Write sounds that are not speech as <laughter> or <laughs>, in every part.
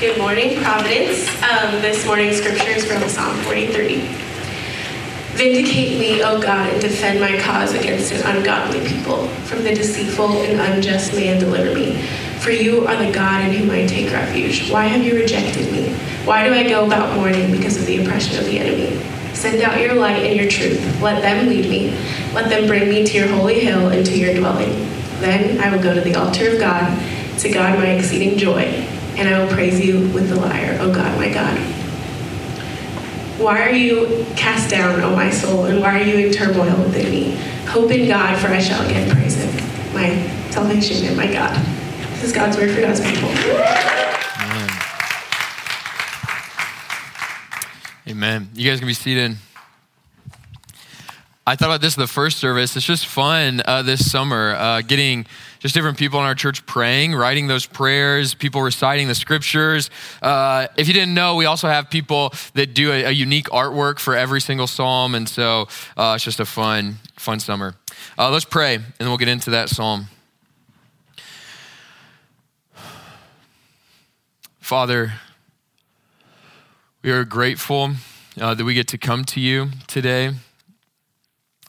Good morning, Providence. Um, this morning's scripture is from Psalm 40:30. Vindicate me, O God, and defend my cause against an ungodly people. From the deceitful and unjust man, deliver me. For you are the God in whom I take refuge. Why have you rejected me? Why do I go about mourning because of the oppression of the enemy? Send out your light and your truth. Let them lead me. Let them bring me to your holy hill and to your dwelling. Then I will go to the altar of God, to God my exceeding joy and I will praise you with the lyre, O God, my God. Why are you cast down, O my soul, and why are you in turmoil within me? Hope in God, for I shall again praise him, my salvation and my God. This is God's word for God's people. Amen. Amen. You guys can be seated. I thought about this in the first service. It's just fun uh, this summer, uh, getting just different people in our church praying, writing those prayers, people reciting the scriptures. Uh, if you didn't know, we also have people that do a, a unique artwork for every single psalm, and so uh, it's just a fun, fun summer. Uh, let's pray, and then we'll get into that psalm. Father, we are grateful uh, that we get to come to you today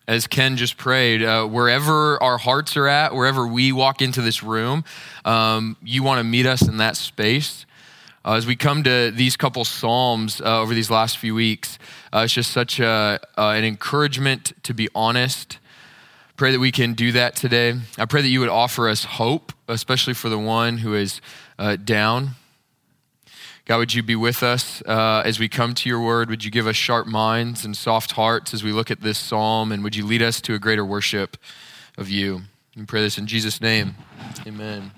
as Ken just prayed, uh, wherever our hearts are at, wherever we walk into this room, um, you want to meet us in that space. Uh, as we come to these couple Psalms uh, over these last few weeks, uh, it's just such a, uh, an encouragement to be honest. Pray that we can do that today. I pray that you would offer us hope, especially for the one who is uh, down God, would you be with us uh, as we come to your word? Would you give us sharp minds and soft hearts as we look at this psalm? And would you lead us to a greater worship of you? We pray this in Jesus' name. Amen.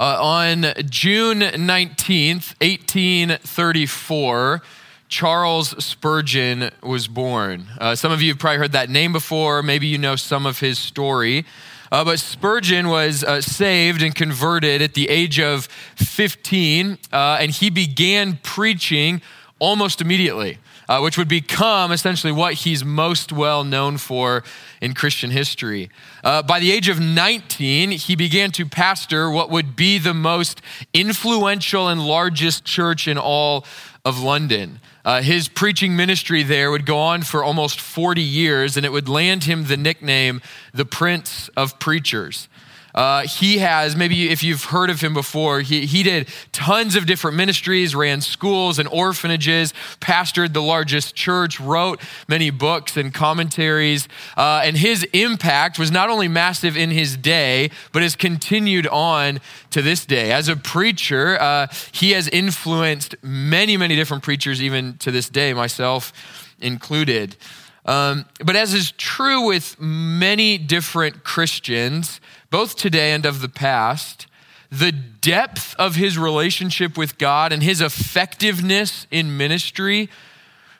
Uh, on June 19th, 1834, Charles Spurgeon was born. Uh, some of you have probably heard that name before. Maybe you know some of his story. Uh, but Spurgeon was uh, saved and converted at the age of 15, uh, and he began preaching almost immediately, uh, which would become essentially what he's most well known for in Christian history. Uh, by the age of 19, he began to pastor what would be the most influential and largest church in all of London. Uh, his preaching ministry there would go on for almost 40 years, and it would land him the nickname the Prince of Preachers. Uh, he has, maybe if you've heard of him before, he, he did tons of different ministries, ran schools and orphanages, pastored the largest church, wrote many books and commentaries. Uh, and his impact was not only massive in his day, but has continued on to this day. As a preacher, uh, he has influenced many, many different preachers, even to this day, myself included. Um, but as is true with many different Christians, both today and of the past, the depth of his relationship with God and his effectiveness in ministry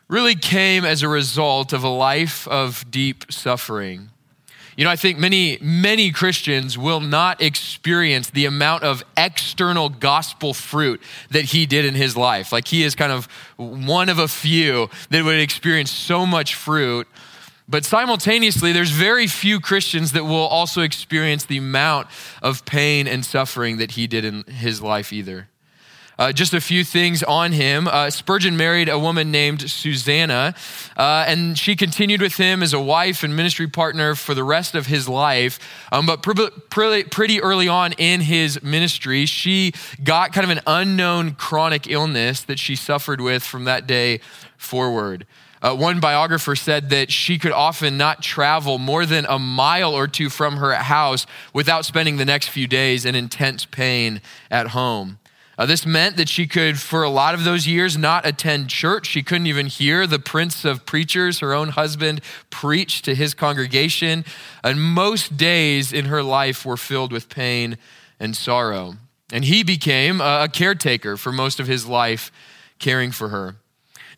really came as a result of a life of deep suffering. You know, I think many, many Christians will not experience the amount of external gospel fruit that he did in his life. Like he is kind of one of a few that would experience so much fruit but simultaneously, there's very few Christians that will also experience the amount of pain and suffering that he did in his life either. Uh, just a few things on him. Uh, Spurgeon married a woman named Susanna, uh, and she continued with him as a wife and ministry partner for the rest of his life. Um, but pr- pr- pretty early on in his ministry, she got kind of an unknown chronic illness that she suffered with from that day forward. Uh, one biographer said that she could often not travel more than a mile or two from her house without spending the next few days in intense pain at home. Uh, this meant that she could, for a lot of those years, not attend church. She couldn't even hear the prince of preachers, her own husband, preach to his congregation. And most days in her life were filled with pain and sorrow. And he became a caretaker for most of his life, caring for her.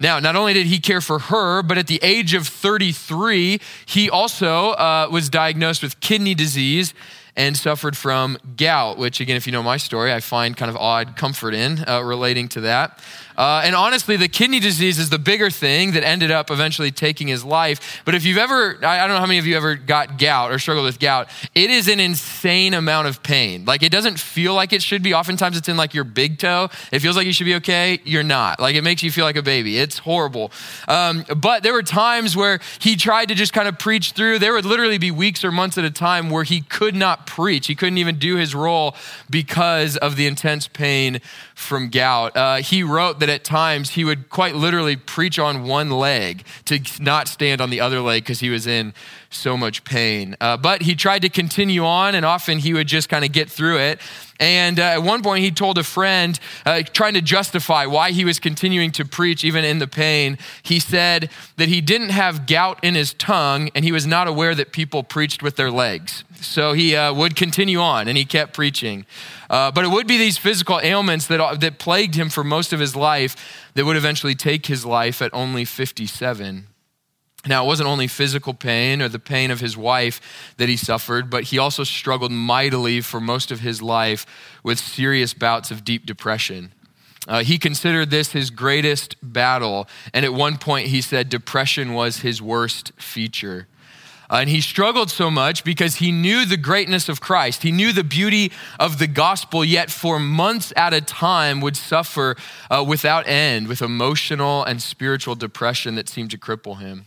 Now, not only did he care for her, but at the age of 33, he also uh, was diagnosed with kidney disease and suffered from gout, which, again, if you know my story, I find kind of odd comfort in uh, relating to that. Uh, and honestly, the kidney disease is the bigger thing that ended up eventually taking his life. But if you've ever, I don't know how many of you ever got gout or struggled with gout, it is an insane amount of pain. Like it doesn't feel like it should be. Oftentimes it's in like your big toe. It feels like you should be okay. You're not. Like it makes you feel like a baby. It's horrible. Um, but there were times where he tried to just kind of preach through. There would literally be weeks or months at a time where he could not preach. He couldn't even do his role because of the intense pain from gout. Uh, he wrote that at times he would quite literally preach on one leg to not stand on the other leg because he was in so much pain. Uh, but he tried to continue on, and often he would just kind of get through it. And uh, at one point, he told a friend, uh, trying to justify why he was continuing to preach even in the pain, he said that he didn't have gout in his tongue and he was not aware that people preached with their legs. So he uh, would continue on and he kept preaching. Uh, but it would be these physical ailments that, that plagued him for most of his life that would eventually take his life at only 57. Now, it wasn't only physical pain or the pain of his wife that he suffered, but he also struggled mightily for most of his life with serious bouts of deep depression. Uh, he considered this his greatest battle, and at one point he said depression was his worst feature. Uh, and he struggled so much because he knew the greatness of Christ. He knew the beauty of the gospel, yet for months at a time would suffer uh, without end with emotional and spiritual depression that seemed to cripple him.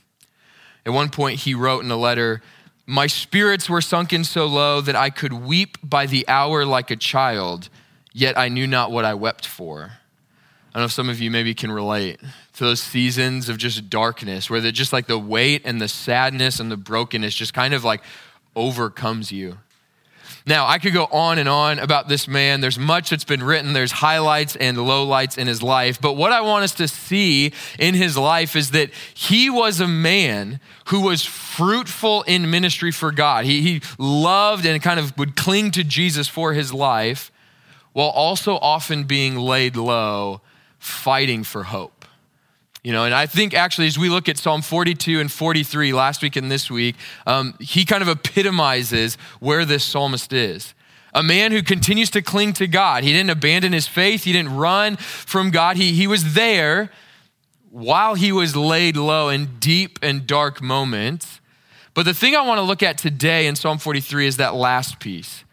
At one point, he wrote in a letter, My spirits were sunken so low that I could weep by the hour like a child, yet I knew not what I wept for. I don't know if some of you maybe can relate to those seasons of just darkness where just like the weight and the sadness and the brokenness just kind of like overcomes you. Now, I could go on and on about this man. There's much that's been written, there's highlights and lowlights in his life. But what I want us to see in his life is that he was a man who was fruitful in ministry for God. He, he loved and kind of would cling to Jesus for his life, while also often being laid low, fighting for hope. You know, and I think actually, as we look at Psalm 42 and 43 last week and this week, um, he kind of epitomizes where this psalmist is. A man who continues to cling to God. He didn't abandon his faith, he didn't run from God. He, he was there while he was laid low in deep and dark moments. But the thing I want to look at today in Psalm 43 is that last piece.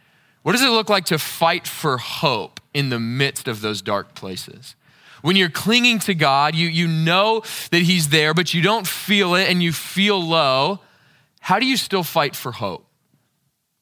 What does it look like to fight for hope in the midst of those dark places? When you're clinging to God, you, you know that He's there, but you don't feel it and you feel low. How do you still fight for hope?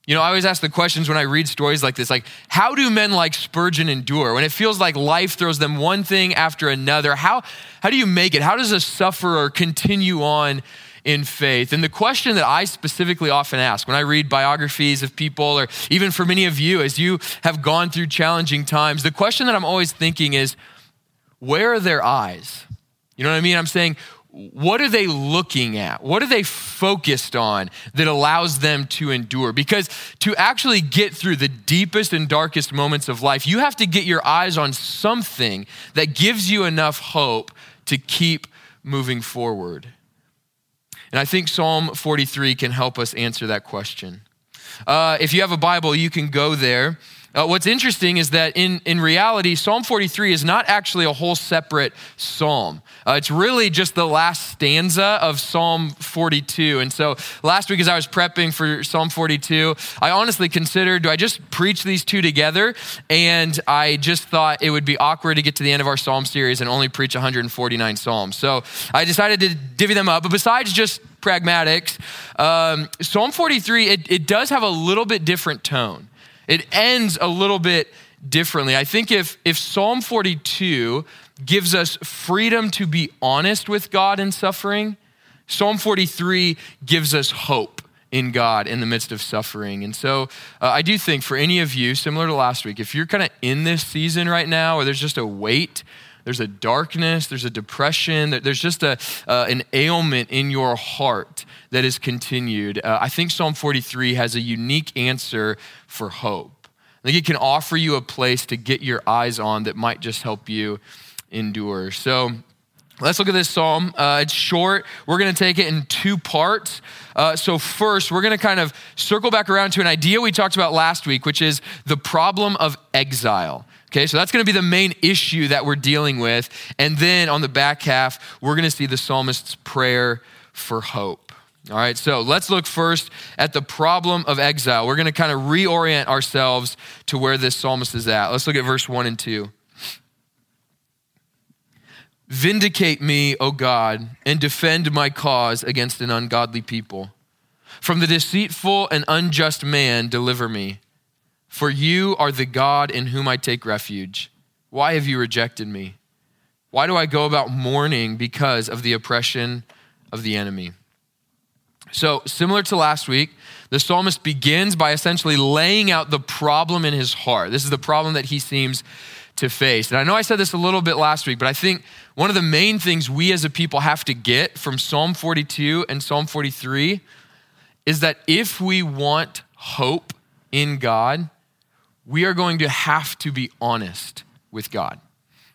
You know, I always ask the questions when I read stories like this like, how do men like Spurgeon endure? When it feels like life throws them one thing after another, how, how do you make it? How does a sufferer continue on in faith? And the question that I specifically often ask when I read biographies of people, or even for many of you as you have gone through challenging times, the question that I'm always thinking is, where are their eyes? You know what I mean? I'm saying, what are they looking at? What are they focused on that allows them to endure? Because to actually get through the deepest and darkest moments of life, you have to get your eyes on something that gives you enough hope to keep moving forward. And I think Psalm 43 can help us answer that question. Uh, if you have a Bible, you can go there. Uh, what's interesting is that in, in reality, Psalm 43 is not actually a whole separate psalm. Uh, it's really just the last stanza of Psalm 42. And so last week, as I was prepping for Psalm 42, I honestly considered do I just preach these two together? And I just thought it would be awkward to get to the end of our Psalm series and only preach 149 Psalms. So I decided to divvy them up. But besides just pragmatics, um, Psalm 43, it, it does have a little bit different tone. It ends a little bit differently. I think if, if Psalm 42 gives us freedom to be honest with God in suffering, Psalm 43 gives us hope in God in the midst of suffering. And so uh, I do think for any of you, similar to last week, if you're kind of in this season right now, or there's just a weight, there's a darkness, there's a depression, there's just a, uh, an ailment in your heart that is continued, uh, I think Psalm 43 has a unique answer for hope. I think it can offer you a place to get your eyes on that might just help you endure. So let's look at this psalm. Uh, it's short. We're going to take it in two parts. Uh, so, first, we're going to kind of circle back around to an idea we talked about last week, which is the problem of exile Okay, so that's going to be the main issue that we're dealing with. And then on the back half, we're going to see the psalmist's prayer for hope. All right, so let's look first at the problem of exile. We're going to kind of reorient ourselves to where this psalmist is at. Let's look at verse 1 and 2. Vindicate me, O God, and defend my cause against an ungodly people. From the deceitful and unjust man, deliver me. For you are the God in whom I take refuge. Why have you rejected me? Why do I go about mourning because of the oppression of the enemy? So, similar to last week, the psalmist begins by essentially laying out the problem in his heart. This is the problem that he seems to face. And I know I said this a little bit last week, but I think one of the main things we as a people have to get from Psalm 42 and Psalm 43 is that if we want hope in God, we are going to have to be honest with God.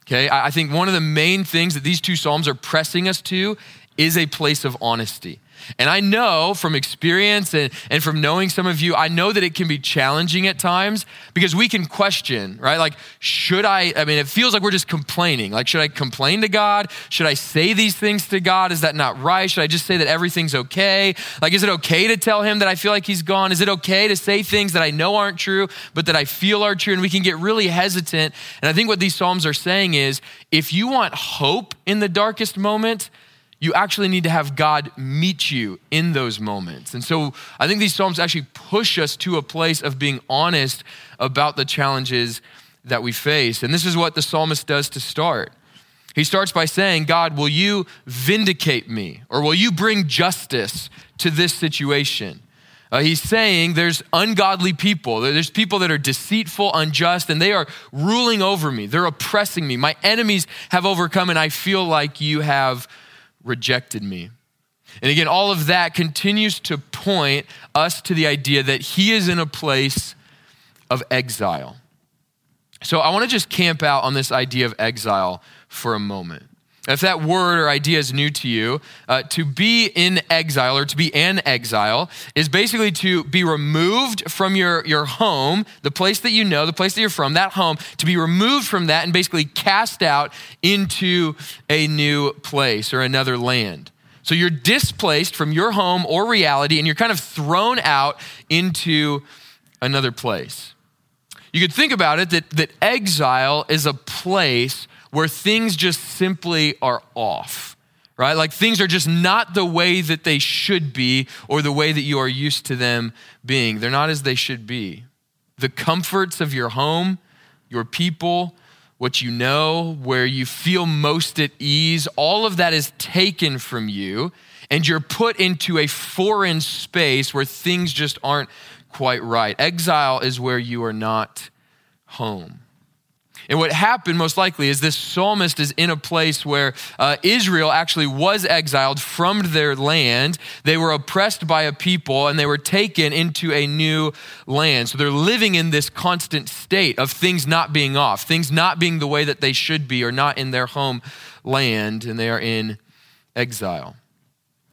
Okay, I think one of the main things that these two Psalms are pressing us to is a place of honesty. And I know from experience and, and from knowing some of you, I know that it can be challenging at times because we can question, right? Like, should I? I mean, it feels like we're just complaining. Like, should I complain to God? Should I say these things to God? Is that not right? Should I just say that everything's okay? Like, is it okay to tell him that I feel like he's gone? Is it okay to say things that I know aren't true, but that I feel are true? And we can get really hesitant. And I think what these Psalms are saying is if you want hope in the darkest moment, you actually need to have God meet you in those moments. And so I think these Psalms actually push us to a place of being honest about the challenges that we face. And this is what the psalmist does to start. He starts by saying, God, will you vindicate me? Or will you bring justice to this situation? Uh, he's saying there's ungodly people. There's people that are deceitful, unjust, and they are ruling over me. They're oppressing me. My enemies have overcome, and I feel like you have rejected me. And again, all of that continues to point us to the idea that he is in a place of exile. So I want to just camp out on this idea of exile for a moment. If that word or idea is new to you, uh, to be in exile or to be an exile is basically to be removed from your, your home, the place that you know, the place that you're from, that home, to be removed from that and basically cast out into a new place or another land. So you're displaced from your home or reality and you're kind of thrown out into another place. You could think about it that, that exile is a place where things just simply are off, right? Like things are just not the way that they should be or the way that you are used to them being. They're not as they should be. The comforts of your home, your people, what you know, where you feel most at ease, all of that is taken from you, and you're put into a foreign space where things just aren't quite right. Exile is where you are not home. And what happened, most likely, is this psalmist is in a place where uh, Israel actually was exiled from their land. They were oppressed by a people and they were taken into a new land. So they're living in this constant state of things not being off, things not being the way that they should be or not in their home land, and they are in exile.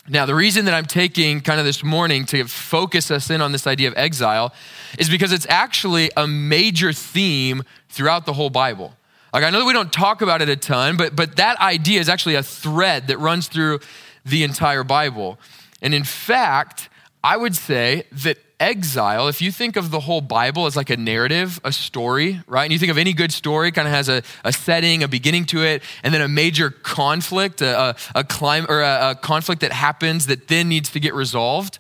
Now, the reason that I'm taking kind of this morning to focus us in on this idea of exile is because it's actually a major theme throughout the whole Bible. Like, I know that we don't talk about it a ton, but, but that idea is actually a thread that runs through the entire Bible. And in fact, I would say that exile, if you think of the whole Bible as like a narrative, a story, right? And you think of any good story, kind of has a, a setting, a beginning to it, and then a major conflict, a, a, a climb, or a, a conflict that happens that then needs to get resolved.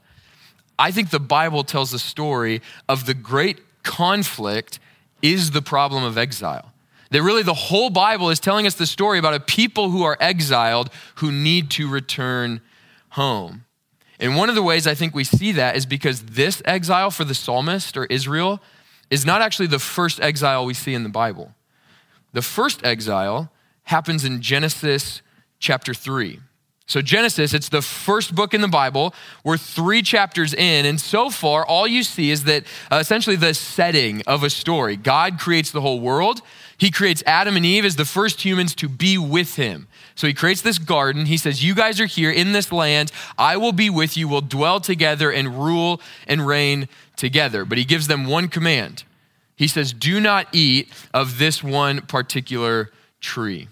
I think the Bible tells the story of the great conflict is the problem of exile. That really the whole Bible is telling us the story about a people who are exiled who need to return home. And one of the ways I think we see that is because this exile for the psalmist or Israel is not actually the first exile we see in the Bible. The first exile happens in Genesis chapter 3. So, Genesis, it's the first book in the Bible. We're three chapters in, and so far, all you see is that uh, essentially the setting of a story. God creates the whole world. He creates Adam and Eve as the first humans to be with him. So he creates this garden. He says, You guys are here in this land. I will be with you. We'll dwell together and rule and reign together. But he gives them one command He says, Do not eat of this one particular tree.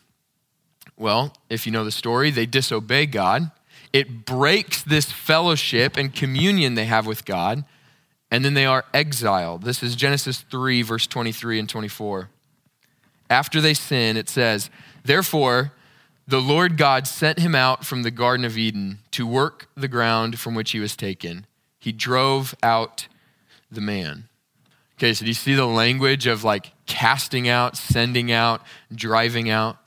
Well, if you know the story, they disobey God. It breaks this fellowship and communion they have with God, and then they are exiled. This is Genesis 3, verse 23 and 24. After they sin, it says, Therefore, the Lord God sent him out from the Garden of Eden to work the ground from which he was taken. He drove out the man. Okay, so do you see the language of like casting out, sending out, driving out?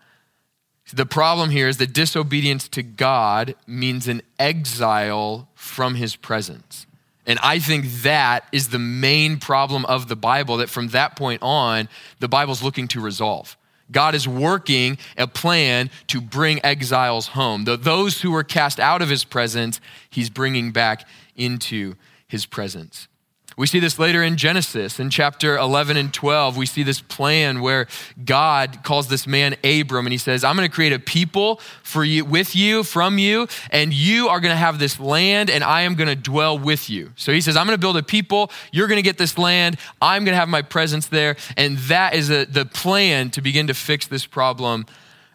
The problem here is that disobedience to God means an exile from his presence. And I think that is the main problem of the Bible, that from that point on, the Bible's looking to resolve. God is working a plan to bring exiles home. Those who were cast out of his presence, he's bringing back into his presence. We see this later in Genesis. In chapter 11 and 12, we see this plan where God calls this man Abram and he says, I'm going to create a people for you, with you, from you, and you are going to have this land and I am going to dwell with you. So he says, I'm going to build a people. You're going to get this land. I'm going to have my presence there. And that is a, the plan to begin to fix this problem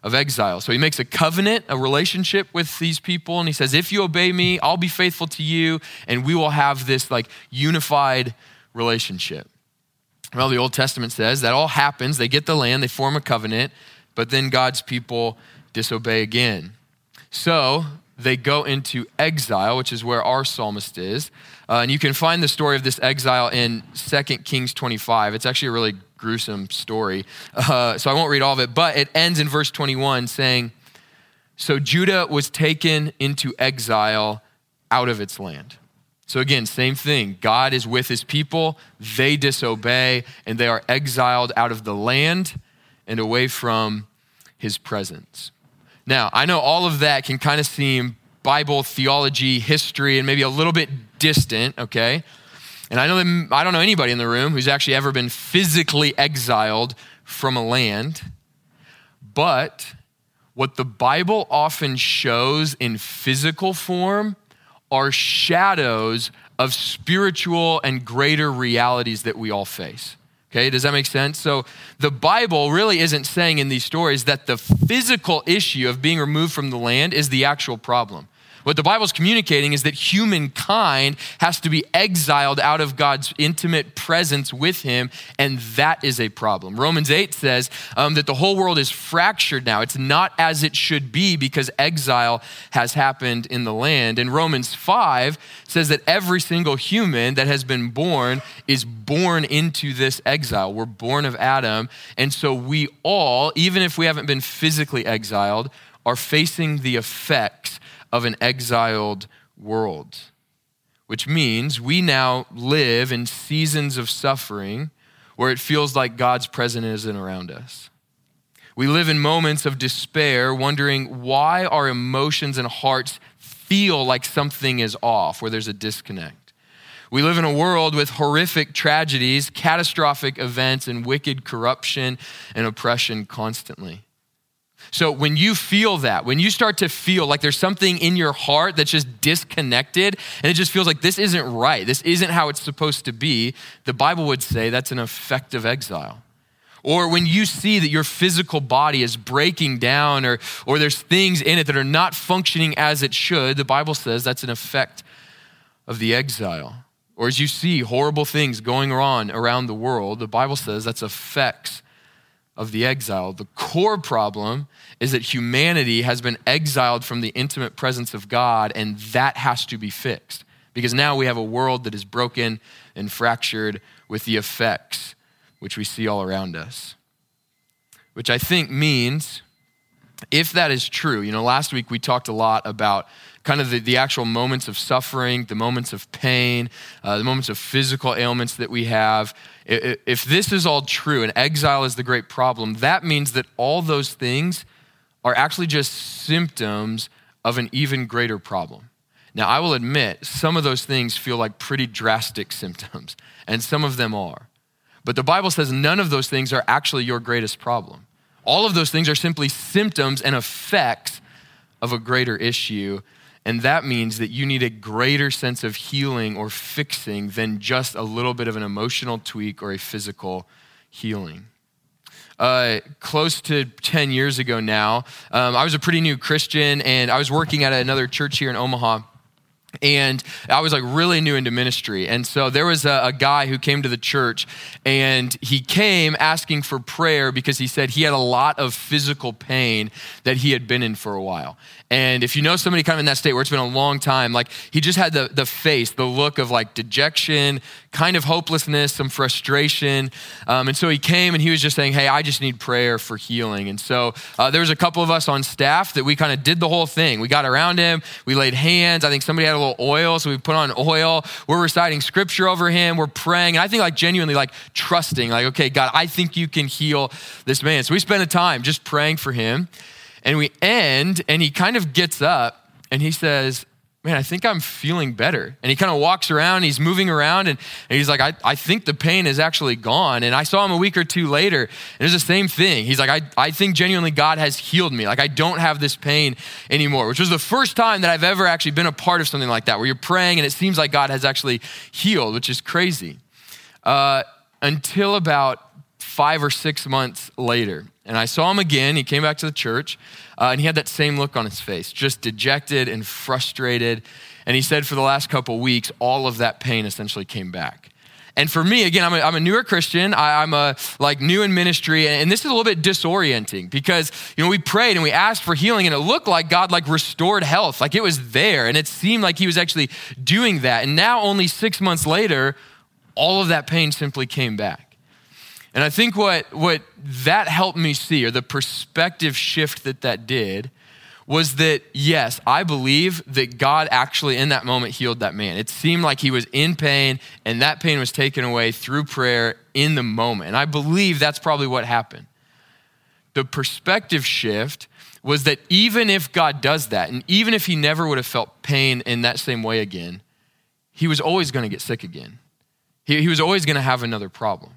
of exile. So he makes a covenant, a relationship with these people, and he says, If you obey me, I'll be faithful to you, and we will have this like unified relationship. Well, the Old Testament says that all happens. They get the land, they form a covenant, but then God's people disobey again. So they go into exile, which is where our psalmist is. Uh, and you can find the story of this exile in 2 Kings 25. It's actually a really gruesome story. Uh, so I won't read all of it, but it ends in verse 21 saying, So Judah was taken into exile out of its land. So again, same thing. God is with his people, they disobey, and they are exiled out of the land and away from his presence. Now, I know all of that can kind of seem Bible theology, history, and maybe a little bit distant, okay? And I know that I don't know anybody in the room who's actually ever been physically exiled from a land. But what the Bible often shows in physical form are shadows of spiritual and greater realities that we all face. Okay, does that make sense? So the Bible really isn't saying in these stories that the physical issue of being removed from the land is the actual problem. What the Bible is communicating is that humankind has to be exiled out of God's intimate presence with Him, and that is a problem. Romans 8 says um, that the whole world is fractured now. It's not as it should be because exile has happened in the land. And Romans 5 says that every single human that has been born is born into this exile. We're born of Adam, and so we all, even if we haven't been physically exiled, are facing the effects of an exiled world, which means we now live in seasons of suffering where it feels like God's presence isn't around us. We live in moments of despair, wondering why our emotions and hearts feel like something is off, where there's a disconnect. We live in a world with horrific tragedies, catastrophic events, and wicked corruption and oppression constantly. So when you feel that, when you start to feel like there's something in your heart that's just disconnected and it just feels like this isn't right, this isn't how it's supposed to be, the Bible would say that's an effect of exile. Or when you see that your physical body is breaking down or, or there's things in it that are not functioning as it should, the Bible says that's an effect of the exile. Or as you see horrible things going on around the world, the Bible says that's effects of the exile. The core problem is that humanity has been exiled from the intimate presence of God, and that has to be fixed. Because now we have a world that is broken and fractured with the effects which we see all around us. Which I think means, if that is true, you know, last week we talked a lot about kind of the, the actual moments of suffering, the moments of pain, uh, the moments of physical ailments that we have. If this is all true and exile is the great problem, that means that all those things are actually just symptoms of an even greater problem. Now, I will admit, some of those things feel like pretty drastic <laughs> symptoms, and some of them are. But the Bible says none of those things are actually your greatest problem. All of those things are simply symptoms and effects of a greater issue And that means that you need a greater sense of healing or fixing than just a little bit of an emotional tweak or a physical healing. Uh, close to 10 years ago now, um, I was a pretty new Christian and I was working at another church here in Omaha and I was like really new into ministry. And so there was a, a, guy who came to the church and he came asking for prayer because he said he had a lot of physical pain that he had been in for a while. And if you know somebody kind of in that state where it's been a long time, like he just had the, the face, the look of like dejection, kind of hopelessness, some frustration. Um, and so he came and he was just saying, Hey, I just need prayer for healing. And so uh, there was a couple of us on staff that we kind of did the whole thing. We got around him, we laid hands. I think somebody had a little oil, so we put on oil. We're reciting scripture over him, we're praying. And I think like genuinely like trusting, like, okay, God, I think you can heal this man. So we spent a time just praying for him. And we end, and he kind of gets up and he says, Man, I think I'm feeling better. And he kind of walks around, he's moving around, and, and he's like, I, I think the pain is actually gone. And I saw him a week or two later, and it was the same thing. He's like, I, I think genuinely God has healed me. Like, I don't have this pain anymore, which was the first time that I've ever actually been a part of something like that, where you're praying and it seems like God has actually healed, which is crazy. Uh, until about five or six months later. And I saw him again. He came back to the church, uh, and he had that same look on his face, just dejected and frustrated. And he said for the last couple weeks, all of that pain essentially came back. And for me, again, I'm a, I'm a newer Christian. I, am a like new in ministry, and, and, this is a little bit disorienting because you know we prayed and we asked for healing, and it looked like God like restored health, like it was there, and it seemed like He was actually doing that. And now, only six months later, all of that pain simply came back. And I think what, what that helped me see, or the perspective shift that that did, was that yes, I believe that God actually in that moment healed that man. It seemed like he was in pain, and that pain was taken away through prayer in the moment. And I believe that's probably what happened. The perspective shift was that even if God does that, and even if he never would have felt pain in that same way again, he was always going to get sick again. He, he was always going to have another problem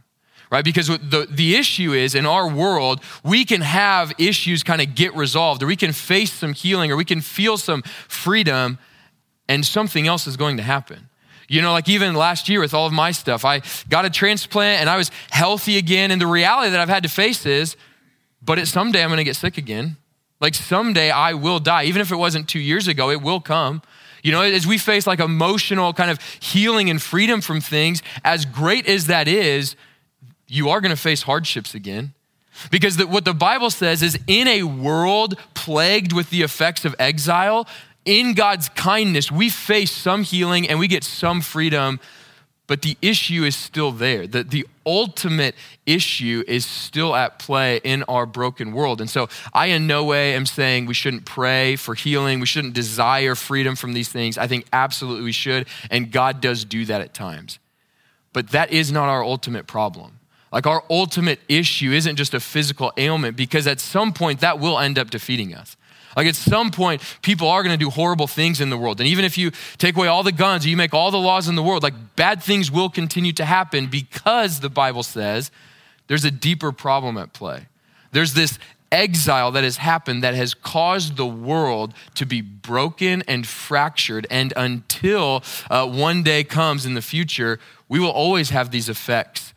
right? Because the, the issue is in our world, we can have issues kind of get resolved, or we can face some healing, or we can feel some freedom, and something else is going to happen. You know, like even last year with all of my stuff, I got a transplant and I was healthy again. And the reality that I've had to face is, but it, someday I'm going to get sick again. Like someday I will die. Even if it wasn't two years ago, it will come. You know, as we face like emotional kind of healing and freedom from things, as great as that is, you are going to face hardships again. Because the, what the Bible says is in a world plagued with the effects of exile, in God's kindness, we face some healing and we get some freedom, but the issue is still there. The, the ultimate issue is still at play in our broken world. And so I, in no way, am saying we shouldn't pray for healing, we shouldn't desire freedom from these things. I think absolutely we should, and God does do that at times. But that is not our ultimate problem. Like our ultimate issue isn't just a physical ailment because at some point that will end up defeating us. Like at some point, people are going to do horrible things in the world. And even if you take away all the guns, you make all the laws in the world, like bad things will continue to happen because the Bible says there's a deeper problem at play. There's this exile that has happened that has caused the world to be broken and fractured. And until uh, one day comes in the future, we will always have these effects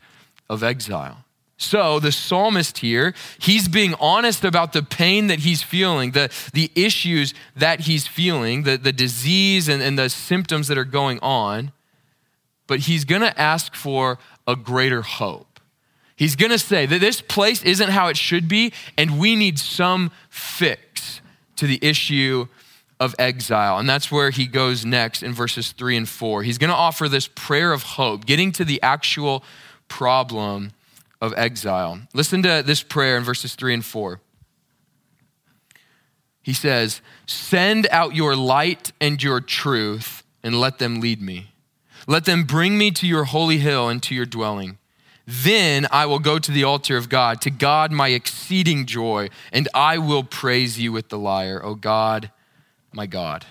of exile. So the psalmist here, he's being honest about the pain that he's feeling, the, the issues that he's feeling, the, the disease and, and the symptoms that are going on, but he's going to ask for a greater hope. He's going to say that this place isn't how it should be, and we need some fix to the issue of exile. And that's where he goes next in verses three and four. He's going to offer this prayer of hope, getting to the actual problem of exile. Listen to this prayer in verses 3 and 4. He says, Send out your light and your truth, and let them lead me. Let them bring me to your holy hill and to your dwelling. Then I will go to the altar of God, to God my exceeding joy, and I will praise you with the lyre, O God, my God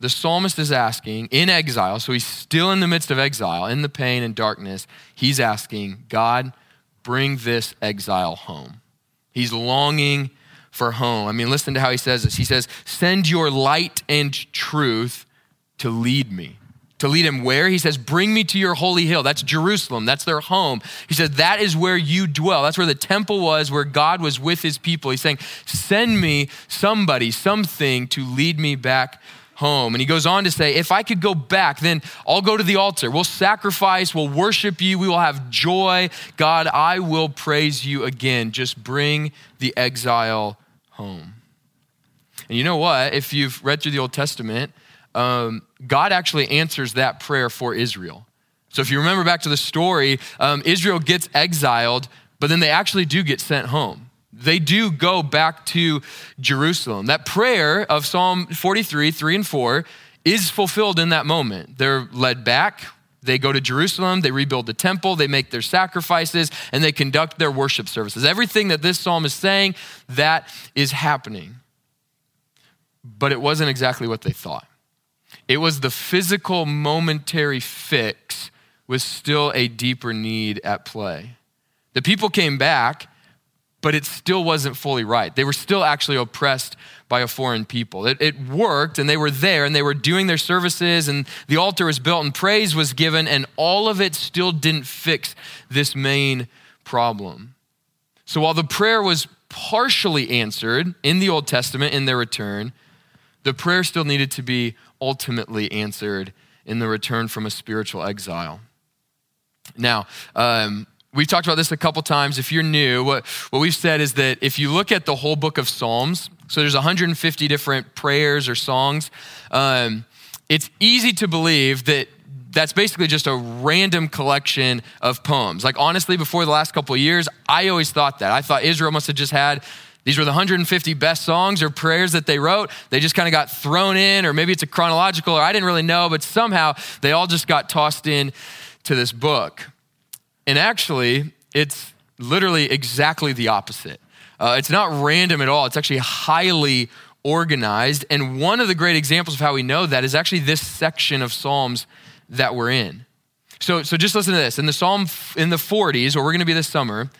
the psalmist is asking in exile, so he's still in the midst of exile, in the pain and darkness. He's asking, God, bring this exile home. He's longing for home. I mean, listen to how he says this. He says, Send your light and truth to lead me. To lead him where? He says, Bring me to your holy hill. That's Jerusalem. That's their home. He said, That is where you dwell. That's where the temple was, where God was with his people. He's saying, Send me somebody, something to lead me back home. And he goes on to say, If I could go back, then I'll go to the altar. We'll sacrifice, we'll worship you, we will have joy. God, I will praise you again. Just bring the exile home. And you know what? If you've read through the Old Testament, um, God actually answers that prayer for Israel. So if you remember back to the story, um, Israel gets exiled, but then they actually do get sent home. They do go back to Jerusalem. That prayer of Psalm 43, 3 and 4 is fulfilled in that moment. They're led back. They go to Jerusalem, they rebuild the temple, they make their sacrifices, and they conduct their worship services. Everything that this psalm is saying, that is happening. But it wasn't exactly what they thought. It was the physical, momentary fix with still a deeper need at play. The people came back, but it still wasn't fully right. They were still actually oppressed by a foreign people. It, it, worked, and they were there, and they were doing their services, and the altar was built, and praise was given, and all of it still didn't fix this main problem. So while the prayer was partially answered in the Old Testament in their return, the prayer still needed to be ultimately answered in the return from a spiritual exile. Now, um, we've talked about this a couple times. If you're new, what, what we've said is that if you look at the whole book of Psalms, so there's 150 different prayers or songs, um, it's easy to believe that that's basically just a random collection of poems. Like, honestly, before the last couple years, I always thought that. I thought Israel must have just had these were the 150 best songs or prayers that they wrote. They just kind of got thrown in, or maybe it's a chronological, or I didn't really know, but somehow they all just got tossed in to this book. And actually, it's literally exactly the opposite. Uh, it's not random at all, it's actually highly organized. And one of the great examples of how we know that is actually this section of Psalms that we're in. So, so just listen to this. In the Psalm in the 40s, where we're going to be this summer,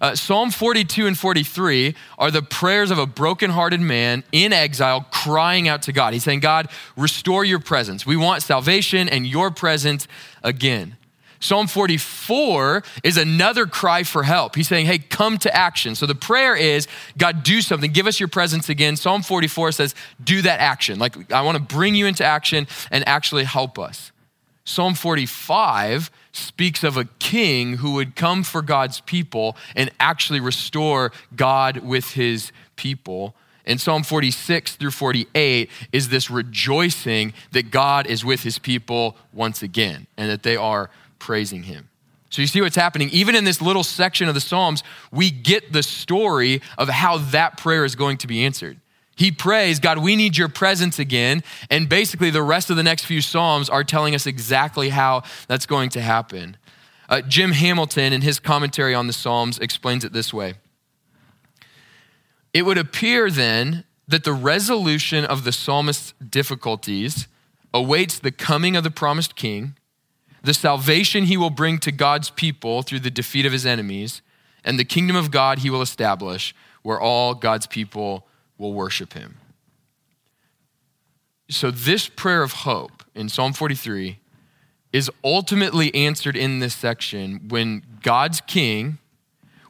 uh, Psalm 42 and 43 are the prayers of a brokenhearted man in exile crying out to God. He's saying, God, restore your presence. We want salvation and your presence again. Psalm 44 is another cry for help. He's saying, Hey, come to action. So the prayer is, God, do something. Give us your presence again. Psalm 44 says, Do that action. Like, I want to bring you into action and actually help us. Psalm 45 speaks of a king who would come for God's people and actually restore God with his people. And Psalm 46 through 48 is this rejoicing that God is with his people once again and that they are praising him. So you see what's happening. Even in this little section of the Psalms, we get the story of how that prayer is going to be answered. He prays, God, we need your presence again. And basically, the rest of the next few Psalms are telling us exactly how that's going to happen. Uh, Jim Hamilton, in his commentary on the Psalms, explains it this way It would appear then that the resolution of the psalmist's difficulties awaits the coming of the promised king, the salvation he will bring to God's people through the defeat of his enemies, and the kingdom of God he will establish where all God's people will worship him. So, this prayer of hope in Psalm 43 is ultimately answered in this section when God's king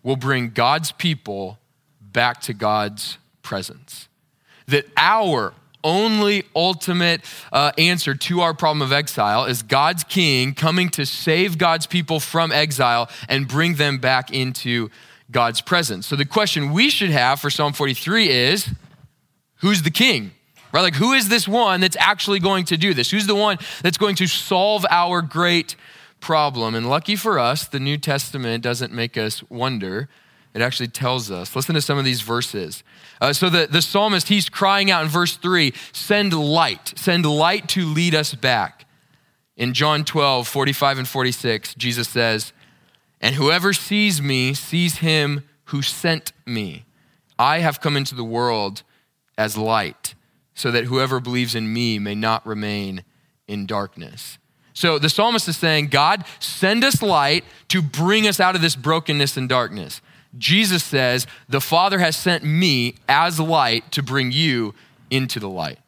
will bring God's people back to God's presence. That our only ultimate uh, answer to our problem of exile is God's king coming to save God's people from exile and bring them back into God's presence. So the question we should have for Psalm 43 is who's the king? Right? Like, who is this one that's actually going to do this? Who's the one that's going to solve our great problem? And lucky for us, the New Testament doesn't make us wonder. It actually tells us. Listen to some of these verses. Uh, so the, the psalmist, he's crying out in verse 3 send light, send light to lead us back. In John 12, 45 and 46, Jesus says, And whoever sees me sees him who sent me. I have come into the world as light, so that whoever believes in me may not remain in darkness. So the psalmist is saying, God, send us light to bring us out of this brokenness and darkness. Jesus says, The Father has sent me as light to bring you into the light.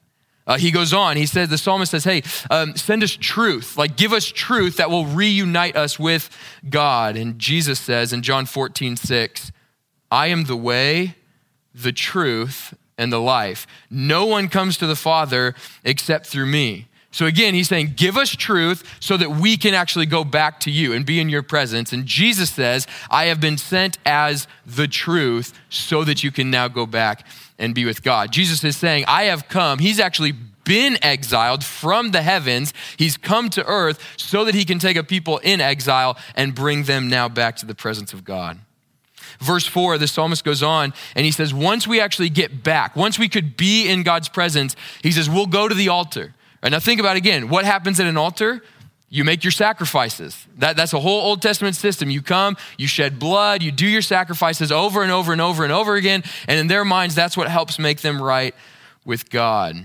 Uh, he goes on, he says, the psalmist says, Hey, um, send us truth, like give us truth that will reunite us with God. And Jesus says in John 14, 6, I am the way, the truth, and the life. No one comes to the Father except through me. So again, he's saying, Give us truth so that we can actually go back to you and be in your presence. And Jesus says, I have been sent as the truth so that you can now go back and be with God. Jesus is saying, I have come. He's actually been exiled from the heavens. He's come to earth so that he can take a people in exile and bring them now back to the presence of God. Verse 4, the psalmist goes on and he says, Once we actually get back, once we could be in God's presence, he says, We'll go to the altar. And now think about again what happens at an altar? You make your sacrifices. That, that's a whole Old Testament system. You come, you shed blood, you do your sacrifices over and over and over and over again. And in their minds, that's what helps make them right with God.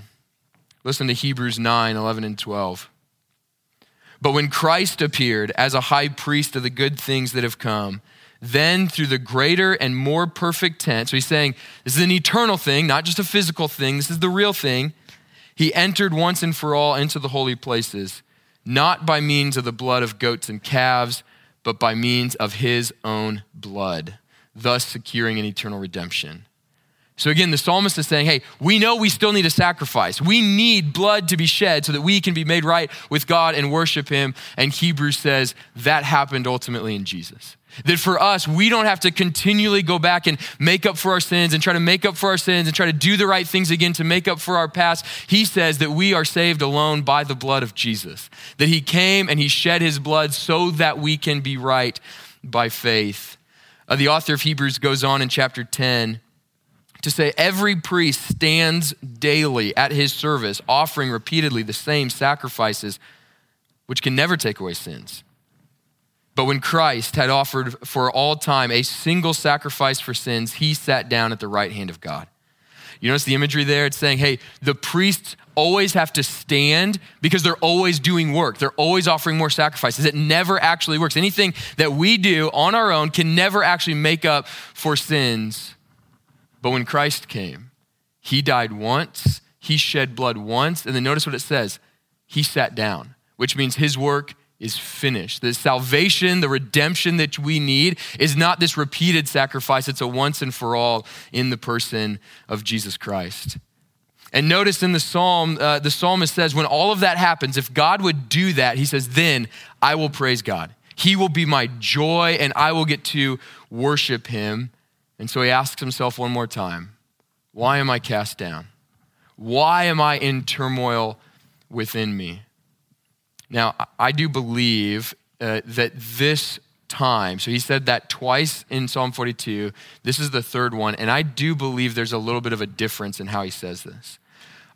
Listen to Hebrews 9 11 and 12. But when Christ appeared as a high priest of the good things that have come, then through the greater and more perfect tent, so he's saying this is an eternal thing, not just a physical thing, this is the real thing. He entered once and for all into the holy places not by means of the blood of goats and calves, but by means of his own blood, thus securing an eternal redemption. So again, the psalmist is saying, hey, we know we still need a sacrifice. We need blood to be shed so that we can be made right with God and worship him. And Hebrews says that happened ultimately in Jesus. That for us, we don't have to continually go back and make up for our sins and try to make up for our sins and try to do the right things again to make up for our past. He says that we are saved alone by the blood of Jesus. That he came and he shed his blood so that we can be right by faith. Uh, the author of Hebrews goes on in chapter 10 to say every priest stands daily at his service, offering repeatedly the same sacrifices, which can never take away sins. But when Christ had offered for all time a single sacrifice for sins, he sat down at the right hand of God. You notice the imagery there? It's saying, hey, the priests always have to stand because they're always doing work. They're always offering more sacrifices. It never actually works. Anything that we do on our own can never actually make up for sins. But when Christ came, he died once, he shed blood once, and then notice what it says he sat down, which means his work is finished. The salvation, the redemption that we need is not this repeated sacrifice, it's a once and for all in the person of Jesus Christ. And notice in the psalm, uh, the psalmist says, when all of that happens, if God would do that, he says, then I will praise God. He will be my joy and I will get to worship him. And so he asks himself one more time, why am I cast down? Why am I in turmoil within me? Now, I do believe uh, that this time, so he said that twice in Psalm 42. This is the third one, and I do believe there's a little bit of a difference in how he says this.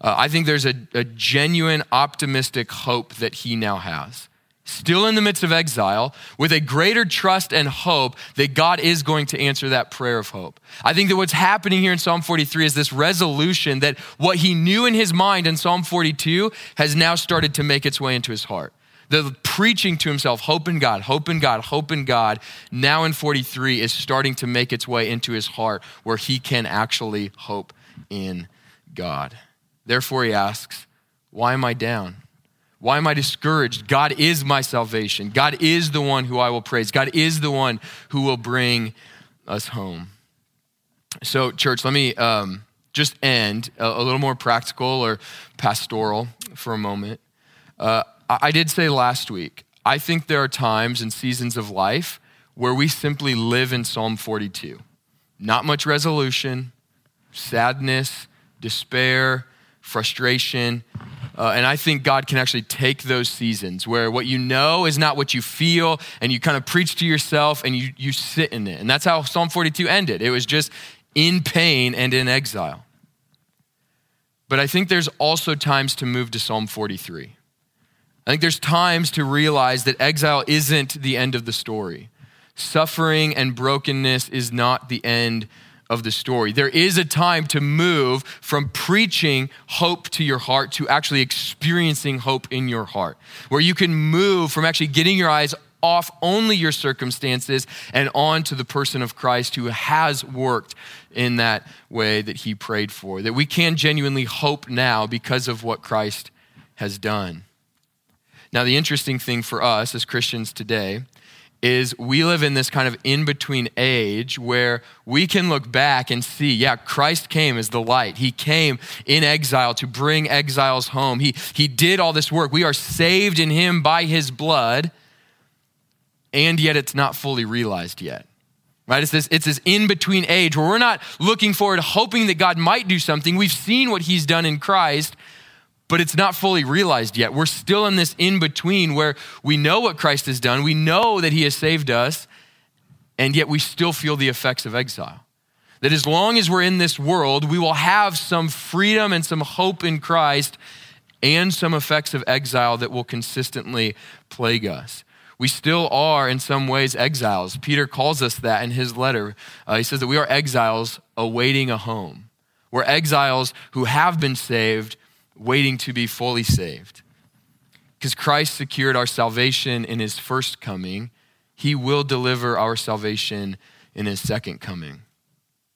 Uh, I think there's a, a genuine optimistic hope that he now has still in the midst of exile, with a greater trust and hope that God is going to answer that prayer of hope. I think that what's happening here in Psalm 43 is this resolution that what he knew in his mind in Psalm 42 has now started to make its way into his heart. The preaching to himself, hope in God, hope in God, hope in God, now in 43 is starting to make its way into his heart where he can actually hope in God. Therefore, he asks, Why am I down? Why am I discouraged? God is my salvation. God is the one who I will praise. God is the one who will bring us home. So, church, let me um, just end a, a, little more practical or pastoral for a moment. Uh, I, I did say last week, I think there are times and seasons of life where we simply live in Psalm 42. Not much resolution, sadness, despair, frustration. Uh, and I think God can actually take those seasons where what you know is not what you feel, and you kind of preach to yourself and you, you sit in it. And that's how Psalm 42 ended. It was just in pain and in exile. But I think there's also times to move to Psalm 43. I think there's times to realize that exile isn't the end of the story. Suffering and brokenness is not the end of the story. There is a time to move from preaching hope to your heart to actually experiencing hope in your heart, where you can move from actually getting your eyes off only your circumstances and on to the person of Christ who has worked in that way that he prayed for. That we can genuinely hope now because of what Christ has done. Now, the interesting thing for us as Christians today is we live in this kind of in between age where we can look back and see, yeah, Christ came as the light. He came in exile to bring exiles home. He, he did all this work. We are saved in Him by His blood, and yet it's not fully realized yet. Right? It's this, it's this in between age where we're not looking forward, hoping that God might do something. We've seen what He's done in Christ, but it's not fully realized yet. We're still in this in between where we know what Christ has done, we know that he has saved us, and yet we still feel the effects of exile. That as long as we're in this world, we will have some freedom and some hope in Christ and some effects of exile that will consistently plague us. We still are, in some ways, exiles. Peter calls us that in his letter. Uh, he says that we are exiles awaiting a home. We're exiles who have been saved waiting to be fully saved. Because Christ secured our salvation in his first coming, he will deliver our salvation in his second coming.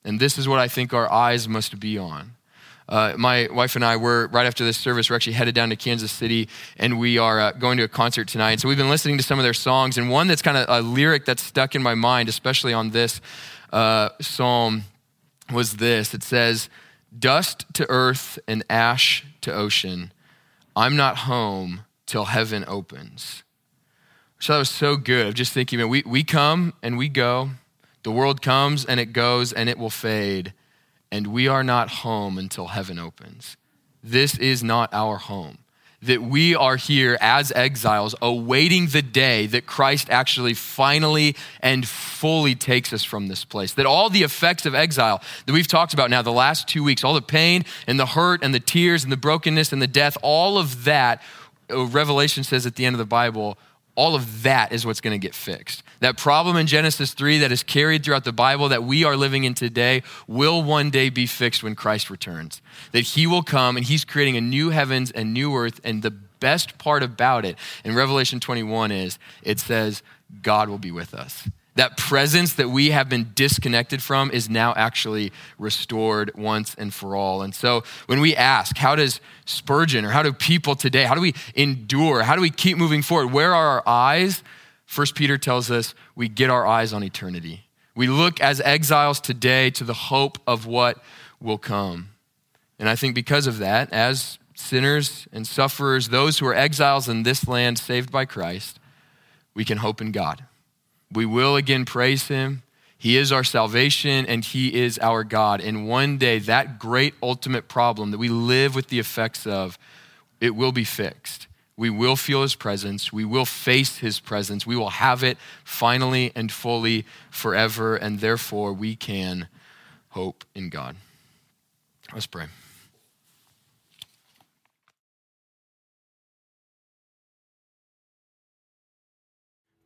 And this is what I think our eyes must be on. Uh, my wife and I were, right after this service, we're actually headed down to Kansas City and we are uh, going to a concert tonight. So we've been listening to some of their songs, and one that's kind of a lyric that's stuck in my mind, especially on this uh, psalm, was this. It says, Dust to earth and ash to ocean. I'm not home till heaven opens. So that was so good just thinking, man, we, we come and we go. The world comes and it goes and it will fade. And we are not home until heaven opens. This is not our home that we are here as exiles, awaiting the day that Christ actually finally and fully takes us from this place. That all the effects of exile that we've talked about now the last two weeks, all the pain and the hurt and the tears and the brokenness and the death, all of that, uh, Revelation says at the end of the Bible, all of that is what's going to get fixed. That problem in Genesis 3 that is carried throughout the Bible that we are living in today will one day be fixed when Christ returns. That he will come and he's creating a new heavens and new earth. And the best part about it in Revelation 21 is it says, God will be with us. That presence that we have been disconnected from is now actually restored once and for all. And so when we ask, how does Spurgeon or how do people today, how do we endure? How do we keep moving forward? Where are our eyes? First Peter tells us we get our eyes on eternity. We look as exiles today to the hope of what will come. And I think because of that, as sinners and sufferers, those who are exiles in this land saved by Christ, we can hope in God. We will again praise him. He is our salvation and he is our God. And one day, that great ultimate problem that we live with the effects of, it will be fixed. We will feel his presence. We will face his presence. We will have it finally and fully forever. And therefore, we can hope in God. Let's pray.